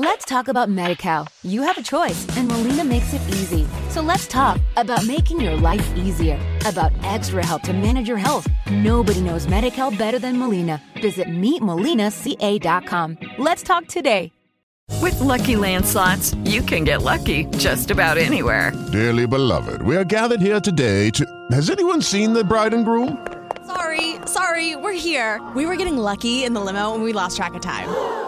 Let's talk about MediCal. You have a choice, and Molina makes it easy. So let's talk about making your life easier, about extra help to manage your health. Nobody knows MediCal better than Molina. Visit meetmolinaca.com. Let's talk today. With Lucky Land slots, you can get lucky just about anywhere. Dearly beloved, we are gathered here today to. Has anyone seen the bride and groom? Sorry, sorry, we're here. We were getting lucky in the limo and we lost track of time.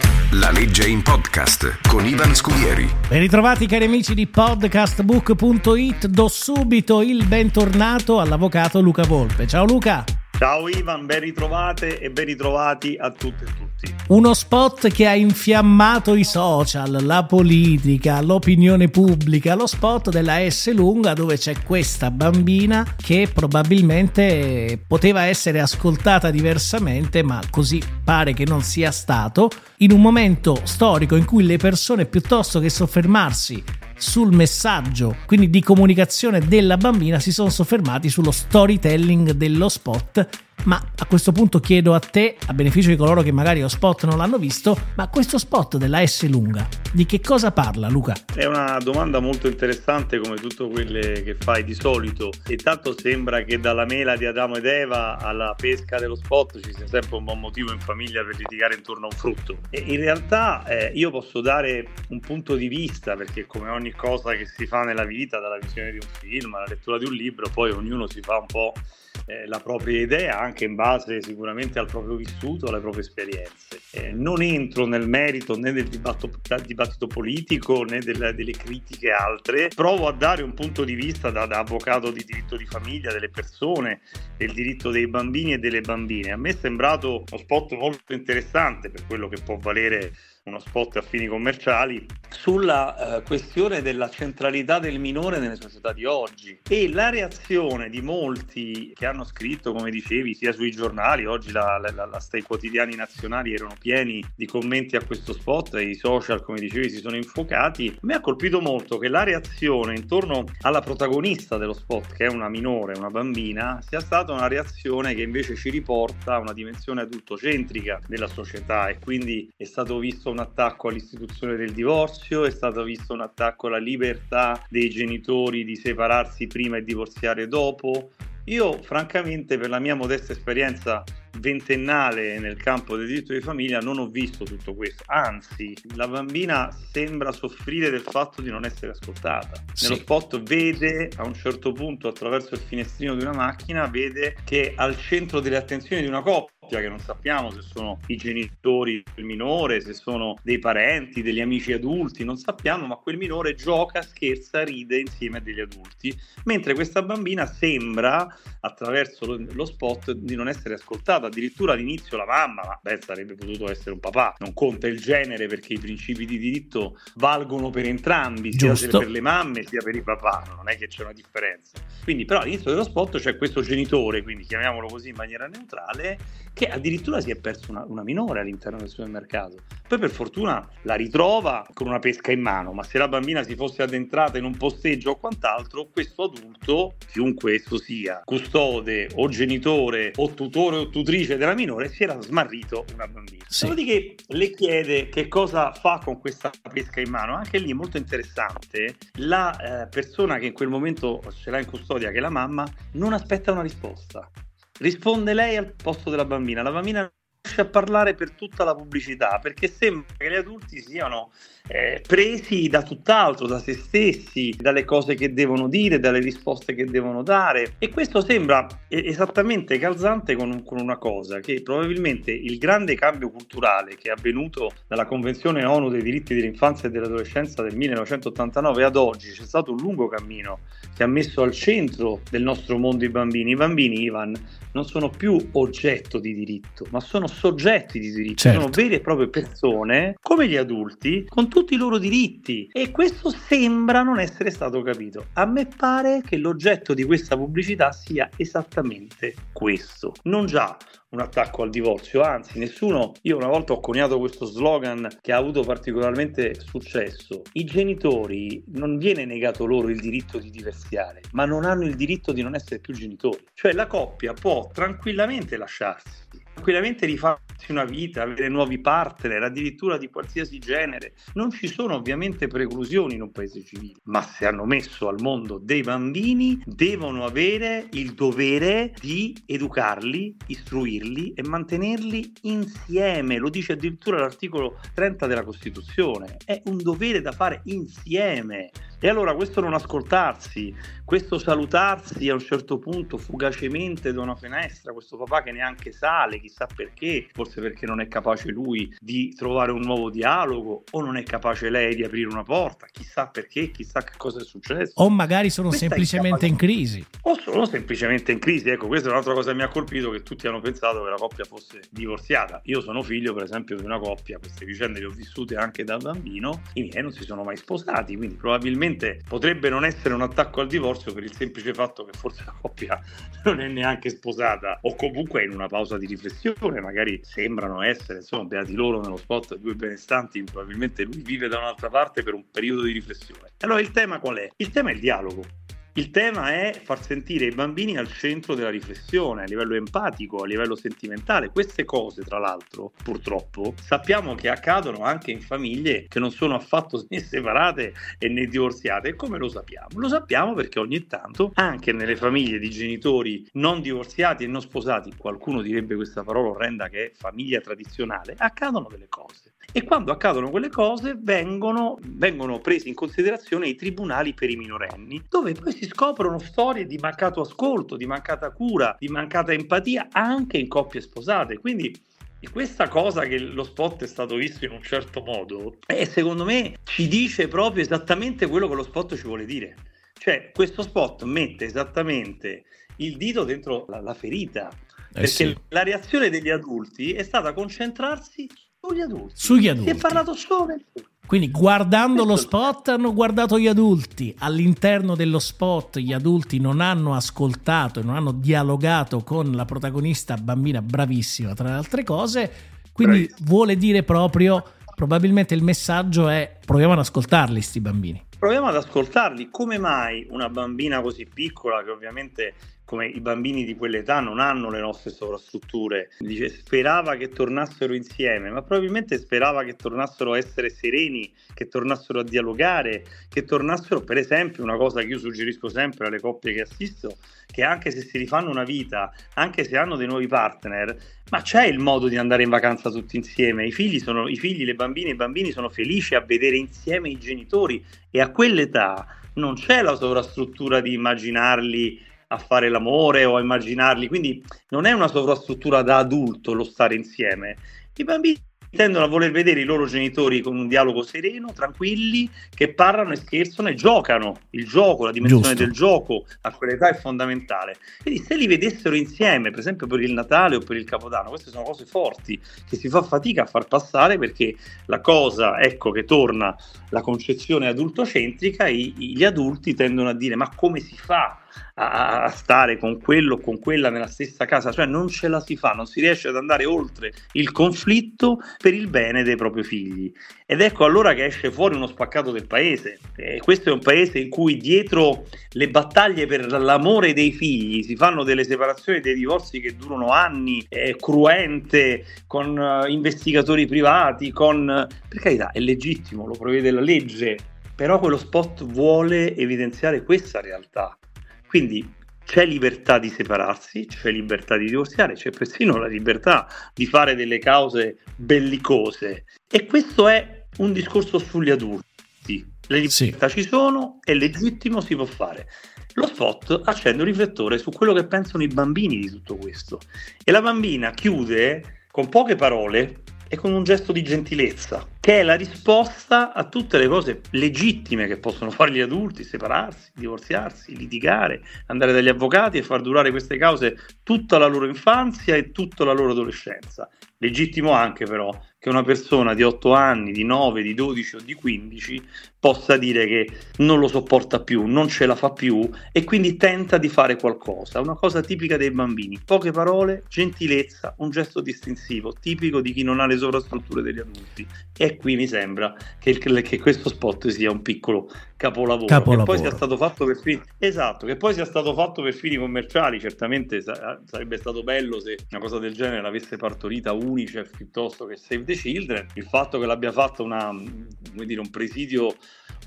La legge in podcast con Ivan Scudieri. Ben ritrovati cari amici di podcastbook.it, do subito il bentornato all'avvocato Luca Volpe. Ciao Luca! Ciao Ivan, ben ritrovate e ben ritrovati a tutte e tutti. Uno spot che ha infiammato i social, la politica, l'opinione pubblica, lo spot della S lunga dove c'è questa bambina che probabilmente poteva essere ascoltata diversamente, ma così pare che non sia stato, in un momento storico in cui le persone piuttosto che soffermarsi sul messaggio, quindi di comunicazione della bambina, si sono soffermati sullo storytelling dello spot. Ma a questo punto chiedo a te, a beneficio di coloro che magari lo spot non l'hanno visto, ma questo spot della S lunga, di che cosa parla Luca? È una domanda molto interessante come tutte quelle che fai di solito. Intanto sembra che dalla mela di Adamo ed Eva alla pesca dello spot ci sia sempre un buon motivo in famiglia per litigare intorno a un frutto. E in realtà eh, io posso dare un punto di vista perché come ogni cosa che si fa nella vita, dalla visione di un film, alla lettura di un libro, poi ognuno si fa un po' eh, la propria idea anche in base sicuramente al proprio vissuto, alle proprie esperienze. Eh, non entro nel merito né del dibattito, dibattito politico né del, delle critiche altre, provo a dare un punto di vista da, da, avvocato di diritto di famiglia, delle persone, del diritto dei bambini e delle bambine. A me è sembrato uno spot molto interessante per quello che può valere uno spot a fini commerciali, sulla eh, questione della centralità del minore nelle società di oggi e la reazione di molti che hanno scritto, come dicevi, sia sui giornali, oggi la, la, la stai quotidiani nazionali erano pieni di commenti a questo spot e i social, come dicevi, si sono infuocati. Mi ha colpito molto che la reazione intorno alla protagonista dello spot, che è una minore, una bambina, sia stata una reazione che invece ci riporta a una dimensione adultocentrica della società e quindi è stato visto un attacco all'istituzione del divorzio, è stato visto un attacco alla libertà dei genitori di separarsi prima e divorziare dopo. Io francamente per la mia modesta esperienza ventennale nel campo del diritto di famiglia non ho visto tutto questo, anzi la bambina sembra soffrire del fatto di non essere ascoltata. Sì. Nello spot vede a un certo punto attraverso il finestrino di una macchina, vede che al centro delle attenzioni di una coppia che non sappiamo se sono i genitori del minore, se sono dei parenti, degli amici adulti, non sappiamo, ma quel minore gioca, scherza, ride insieme a degli adulti, mentre questa bambina sembra attraverso lo, lo spot di non essere ascoltata, addirittura all'inizio la mamma, ma beh sarebbe potuto essere un papà, non conta il genere perché i principi di diritto valgono per entrambi, sia Giusto. per le mamme sia per i papà, non è che c'è una differenza. Quindi però all'inizio dello spot c'è questo genitore, quindi chiamiamolo così in maniera neutrale, che addirittura si è perso una, una, minore all'interno del supermercato. Poi per fortuna la ritrova con una pesca in mano, ma se la bambina si fosse addentrata in un posteggio o quant'altro, questo adulto, chiunque esso sia, custode o genitore o tutore o tutrice della minore, si era smarrito una bambina. Sì. Dopodiché le chiede che cosa fa con questa pesca in mano. Anche lì molto interessante, la eh, persona che in quel momento ce l'ha in custodia, che è la mamma, non aspetta una risposta risponde lei al posto della bambina. La bambina riesce a parlare per tutta la pubblicità perché sembra che gli adulti siano eh, presi da tutt'altro, da se stessi, dalle cose che devono dire, dalle risposte che devono dare e questo sembra esattamente calzante con, con una cosa che probabilmente il grande cambio culturale che è avvenuto dalla Convenzione ONU dei diritti dell'infanzia e dell'adolescenza del 1989 ad oggi c'è stato un lungo cammino che ha messo al centro del nostro mondo i bambini. I bambini, Ivan, non sono più oggetto di diritto, ma sono soggetti di diritti, Certo. sono vere e proprie persone come gli adulti con tutti i loro diritti. E questo sembra non essere stato capito. A me pare che l'oggetto di questa pubblicità sia esattamente questo, non già un attacco al divorzio, anzi nessuno, io una volta ho coniato questo slogan che ha avuto particolarmente successo, i genitori non viene negato loro il diritto di divorziare, ma non hanno il diritto di non essere più genitori, cioè la coppia può tranquillamente lasciarsi, tranquillamente rifarsi una vita, avere nuovi partner, addirittura di qualsiasi genere, non ci sono ovviamente preclusioni in un paese civile, ma se hanno messo al mondo dei bambini devono avere il dovere di educarli, istruirli e mantenerli insieme, lo dice addirittura l'articolo 30 della Costituzione, è un dovere da fare insieme. E allora questo non ascoltarsi, questo salutarsi a un certo punto fugacemente da una finestra, questo papà che neanche sale, chissà perché, forse perché non è capace lui di trovare un nuovo dialogo o non è capace lei di aprire una porta, chissà perché, chissà che cosa è successo. O magari sono Questa semplicemente in crisi. O sono semplicemente in crisi, ecco, questa è un'altra cosa che mi ha colpito, che tutti hanno pensato che la coppia fosse divorziata. Io sono figlio, per esempio, di una coppia, queste vicende le ho vissute anche da bambino, i miei non si sono mai sposati, quindi probabilmente potrebbe non essere un attacco al divorzio per il semplice fatto che forse la coppia non è neanche sposata o comunque è in una pausa di riflessione, magari sembrano essere, insomma, beati loro nello spot, due benestanti, probabilmente lui vive da un'altra parte per un periodo di riflessione. Allora il tema qual è? Il tema è il dialogo. Il tema è far sentire i bambini al centro della riflessione, a livello empatico, a livello sentimentale. Queste cose, tra l'altro, purtroppo, sappiamo che accadono anche in famiglie che non sono affatto né separate né divorziate. E come lo sappiamo? Lo sappiamo perché ogni tanto, anche nelle famiglie di genitori non divorziati e non sposati, qualcuno direbbe questa parola orrenda che è famiglia tradizionale, accadono delle cose. E quando accadono quelle cose vengono, vengono presi in considerazione i tribunali per i minorenni, dove poi si scoprono storie di mancato ascolto, di mancata cura, di mancata empatia anche in coppie sposate. Quindi e questa cosa che lo spot è stato visto in un certo modo, eh, secondo me ci dice proprio esattamente quello che lo spot ci vuole dire. Cioè, questo spot mette esattamente il dito dentro la, la ferita. Eh perché sì. la reazione degli adulti è stata concentrarsi sugli adulti. Sugli Si adulti. è parlato solo. Quindi guardando lo spot hanno guardato gli adulti, all'interno dello spot gli adulti non hanno ascoltato e non hanno dialogato con la protagonista bambina bravissima tra le altre cose, quindi Bravissima. vuole dire proprio, probabilmente il messaggio è proviamo ad ascoltarli sti bambini. Proviamo ad ascoltarli. Come mai una bambina così piccola, che ovviamente come i bambini di quell'età non hanno le nostre sovrastrutture, dice, sperava che tornassero insieme, ma probabilmente sperava che tornassero a essere sereni, che tornassero a dialogare, che tornassero, per esempio, una cosa che io suggerisco sempre alle coppie che assisto, che anche se si rifanno una vita, anche se hanno dei nuovi partner, ma c'è il modo di andare in vacanza tutti insieme. I figli, sono, i figli, le bambine e i bambini sono felici a vedere insieme i genitori e a quell'età non c'è la sovrastruttura di immaginarli a fare l'amore o a immaginarli, quindi non è una sovrastruttura da adulto lo stare insieme. I bambini tendono a voler vedere i loro genitori con un dialogo sereno, tranquilli, che parlano e scherzano e giocano. Il gioco, la dimensione Giusto. del gioco a quell'età è fondamentale. Quindi se li vedessero insieme, per esempio per il Natale o per il Capodanno, queste sono cose forti che si fa fatica a far passare perché la cosa, ecco che torna la concezione adultocentrica, i- gli adulti tendono a dire ma come si fa a, a stare con quello o con quella nella stessa casa? Cioè non ce la si fa, non si riesce ad andare oltre il conflitto per il bene dei propri figli. Ed ecco allora che esce fuori uno spaccato del paese. Eh, questo è un paese in cui dietro le battaglie per l'amore dei figli si fanno delle separazioni dei divorzi che durano anni, eh, cruente, con eh, investigatori privati, con... Per carità, è legittimo, lo prevede la legge, però quello spot vuole evidenziare questa realtà. Quindi c'è libertà di separarsi, c'è libertà di divorziare, c'è persino la libertà di fare delle cause bellicose. E questo è un discorso sugli adulti. Le libertà ci sono, è legittimo, si può fare. Lo spot accende un riflettore su quello che pensano i bambini di tutto questo. E la bambina chiude con poche parole e con un gesto di gentilezza, che è la risposta a tutte le cose legittime che possono fare gli adulti, separarsi, divorziarsi, litigare, andare dagli avvocati e far durare queste cause tutta la loro infanzia e tutta la loro adolescenza. Legittimo anche però che una persona di 8 anni, di 9, di 12 o di 15 possa dire che non lo sopporta più, non ce la fa più e quindi tenta di fare qualcosa, una cosa tipica dei bambini, poche parole, gentilezza, un gesto distintivo, tipico di chi non ha le sovrastrutture degli adulti. E qui mi sembra che, il, che questo spot sia un piccolo capolavoro, capolavoro. che poi sia stato fatto per fini esatto, che poi sia stato fatto per fini commerciali, certamente sa- sarebbe stato bello se una cosa del genere l'avesse partorita Unicef piuttosto che Save the Children, il fatto che l'abbia fatto una, come dire, un presidio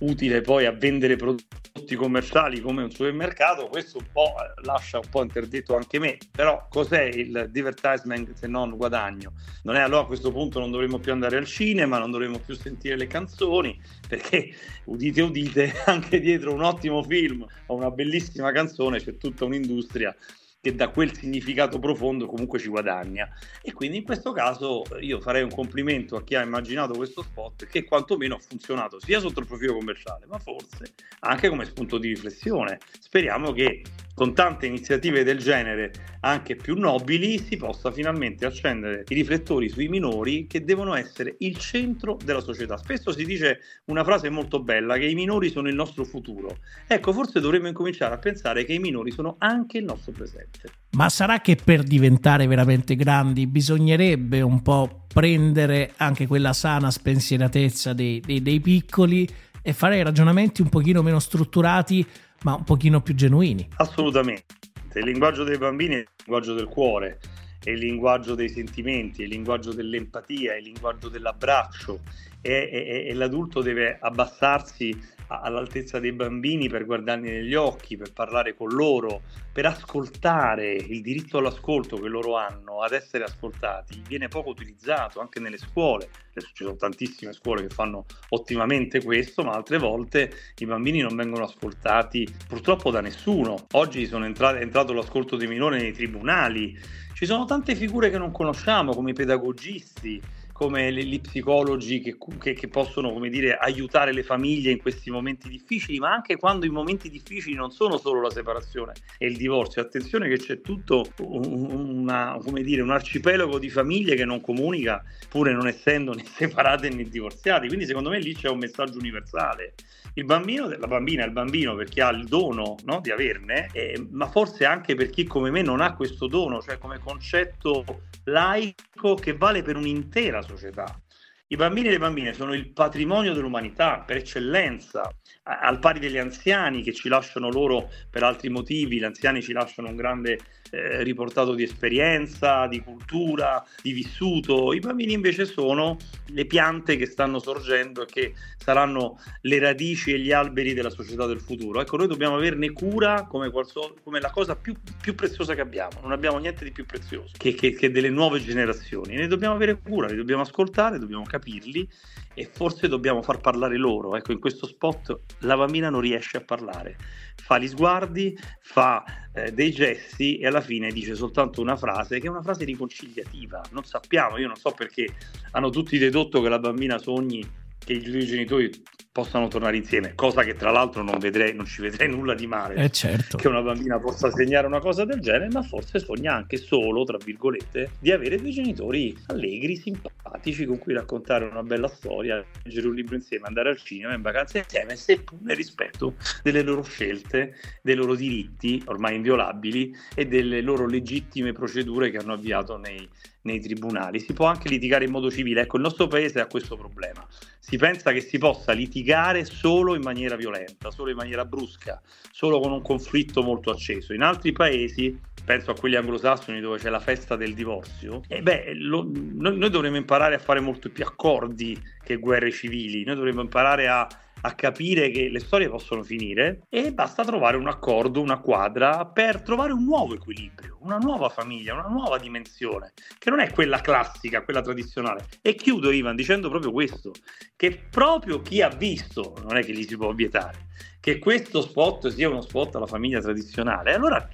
utile poi a vendere prodotti commerciali come un supermercato, questo un po' lascia un po' interdetto anche me, però cos'è il advertisement se non guadagno? Non è allora a questo punto non dovremmo più andare al cinema, non dovremmo più sentire le canzoni, perché udite udite, anche dietro un ottimo film o una bellissima canzone c'è tutta un'industria che da quel significato profondo comunque ci guadagna. E quindi in questo caso io farei un complimento a chi ha immaginato questo spot che quantomeno ha funzionato sia sotto il profilo commerciale, ma forse anche come spunto di riflessione. Speriamo che con tante iniziative del genere, anche più nobili, si possa finalmente accendere i riflettori sui minori che devono essere il centro della società. Spesso si dice una frase molto bella, che i minori sono il nostro futuro. Ecco, forse dovremmo incominciare a pensare che i minori sono anche il nostro presente. Ma sarà che per diventare veramente grandi bisognerebbe un po' prendere anche quella sana spensieratezza dei, dei, dei piccoli e fare ragionamenti un pochino meno strutturati ma un pochino più genuini. Assolutamente. Il linguaggio dei bambini è il linguaggio del cuore, è il linguaggio dei sentimenti, è il linguaggio dell'empatia, è il linguaggio dell'abbraccio e, e, e l'adulto deve abbassarsi all'altezza dei bambini per guardarli negli occhi, per parlare con loro, per ascoltare il diritto all'ascolto che loro hanno ad essere ascoltati viene poco utilizzato anche nelle scuole. Ci sono tantissime scuole che fanno ottimamente questo, ma altre volte i bambini non vengono ascoltati purtroppo da nessuno. Oggi entrati, è entrato l'ascolto dei minori nei tribunali. Ci sono tante figure che non conosciamo come i pedagogisti come gli psicologi che, che, che, possono dire, aiutare le famiglie in questi momenti difficili, ma anche quando i momenti difficili non sono solo la separazione e il divorzio. Attenzione che c'è tutto una, dire, un arcipelago di famiglie che non comunica, pure non essendo né separate né divorziate. Quindi secondo me lì c'è un messaggio universale. Il bambino, la bambina è il bambino per chi ha il dono no, di averne, eh, ma forse anche per chi come me non ha questo dono, cioè come concetto laico che vale per un'intera società. I bambini e le bambine sono il patrimonio dell'umanità per eccellenza, al pari degli anziani che ci lasciano loro per altri motivi, gli anziani ci lasciano un grande eh, riportato di esperienza, di cultura, di vissuto, i bambini invece sono le piante che stanno sorgendo e che saranno le radici e gli alberi della società del futuro. Ecco, noi dobbiamo averne cura come, qualso, come la cosa più, più, preziosa che abbiamo, non abbiamo niente di più prezioso che, che, che delle nuove generazioni, ne dobbiamo avere cura, li dobbiamo ascoltare, dobbiamo capirli e forse dobbiamo far parlare loro. Ecco, in questo spot la bambina non riesce a parlare, fa gli sguardi, fa eh, dei gesti e alla fine dice soltanto una frase che è una frase riconciliativa. Non sappiamo, io non so perché hanno tutti dedotto che la bambina sogni che i genitori possano tornare insieme, cosa che tra l'altro non, vedrei, non ci vedrei nulla di male eh certo. che una bambina possa segnare una cosa del genere, ma forse sogna anche solo, tra virgolette, di avere due genitori allegri, simpatici, con cui raccontare una bella storia, leggere un libro insieme, andare al cinema in vacanza insieme, seppur nel rispetto delle loro scelte, dei loro diritti ormai inviolabili e delle loro legittime procedure che hanno avviato nei, nei tribunali. Si può anche litigare in modo civile. Ecco, il nostro paese ha questo problema. Si pensa che si possa litigare solo in maniera violenta, solo in maniera brusca, solo con un conflitto molto acceso. In altri paesi, penso a quelli anglosassoni dove c'è la festa del divorzio, eh beh, lo, noi, noi dovremmo imparare a fare molto più accordi che guerre civili. Noi dovremmo imparare a a capire che le storie possono finire e basta trovare un accordo, una quadra per trovare un nuovo equilibrio, una nuova famiglia, una nuova dimensione, che non è quella classica, quella tradizionale. E chiudo Ivan dicendo proprio questo, che proprio chi ha visto, non è che gli si può vietare, che questo spot sia uno spot alla famiglia tradizionale, allora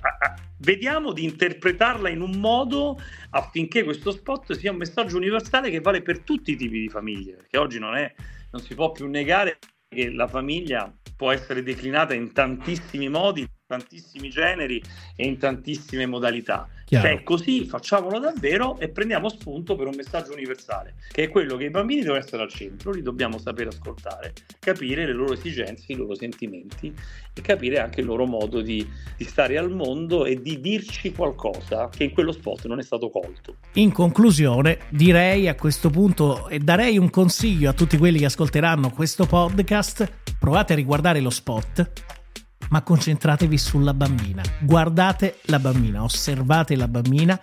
vediamo di interpretarla in un modo affinché questo spot sia un messaggio universale che vale per tutti i tipi di famiglie, perché oggi non, è, non si può più negare che la famiglia può essere declinata in tantissimi modi, tantissimi generi e in tantissime modalità. Chiaro. Se è così, facciamolo davvero e prendiamo spunto per un messaggio universale, che è quello che i bambini devono essere al centro, li dobbiamo sapere ascoltare, capire le loro esigenze, i loro sentimenti e capire anche il loro modo di, di stare al mondo e di dirci qualcosa che in quello spot non è stato colto. In conclusione, direi a questo punto e darei un consiglio a tutti quelli che ascolteranno questo podcast, provate a riguardare lo spot ma concentratevi sulla bambina. Guardate la bambina, osservate la bambina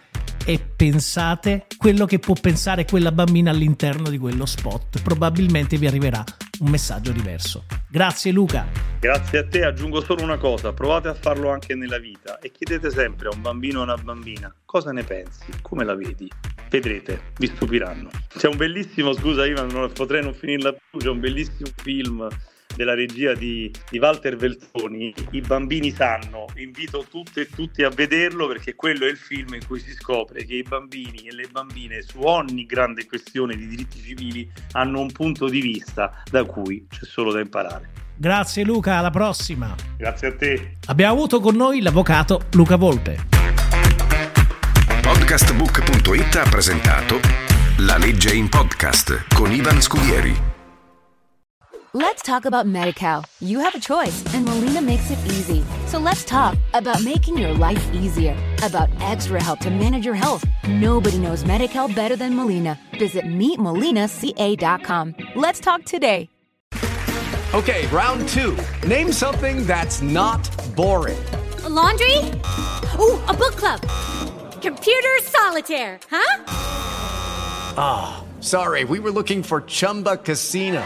e pensate quello che può pensare quella bambina all'interno di quello spot. Probabilmente vi arriverà un messaggio diverso. Grazie Luca. Grazie a te, aggiungo solo una cosa, provate a farlo anche nella vita e chiedete sempre a un bambino o una bambina cosa ne pensi, come la vedi. Vedrete, vi stupiranno. C'è un bellissimo, scusa Ivan, non potrei non finirla più, c'è un bellissimo film della regia di, di, Walter Veltroni, I bambini sanno, invito tutte e tutti a vederlo perché quello è il film in cui si scopre che i bambini e le bambine su ogni grande questione di diritti civili hanno un punto di vista da cui c'è solo da imparare. Grazie Luca, alla prossima. Grazie a te. Abbiamo avuto con noi l'avvocato Luca Volpe. Podcastbook.it ha presentato La legge in podcast con Ivan Scudieri. Let's talk about MediCal. You have a choice, and Molina makes it easy. So let's talk about making your life easier, about extra help to manage your health. Nobody knows MediCal better than Molina. Visit meetmolinaca.com. Let's talk today. Okay, round two. Name something that's not boring. A laundry? Ooh, a book club. Computer solitaire, huh? Ah, oh, sorry, we were looking for Chumba Casino.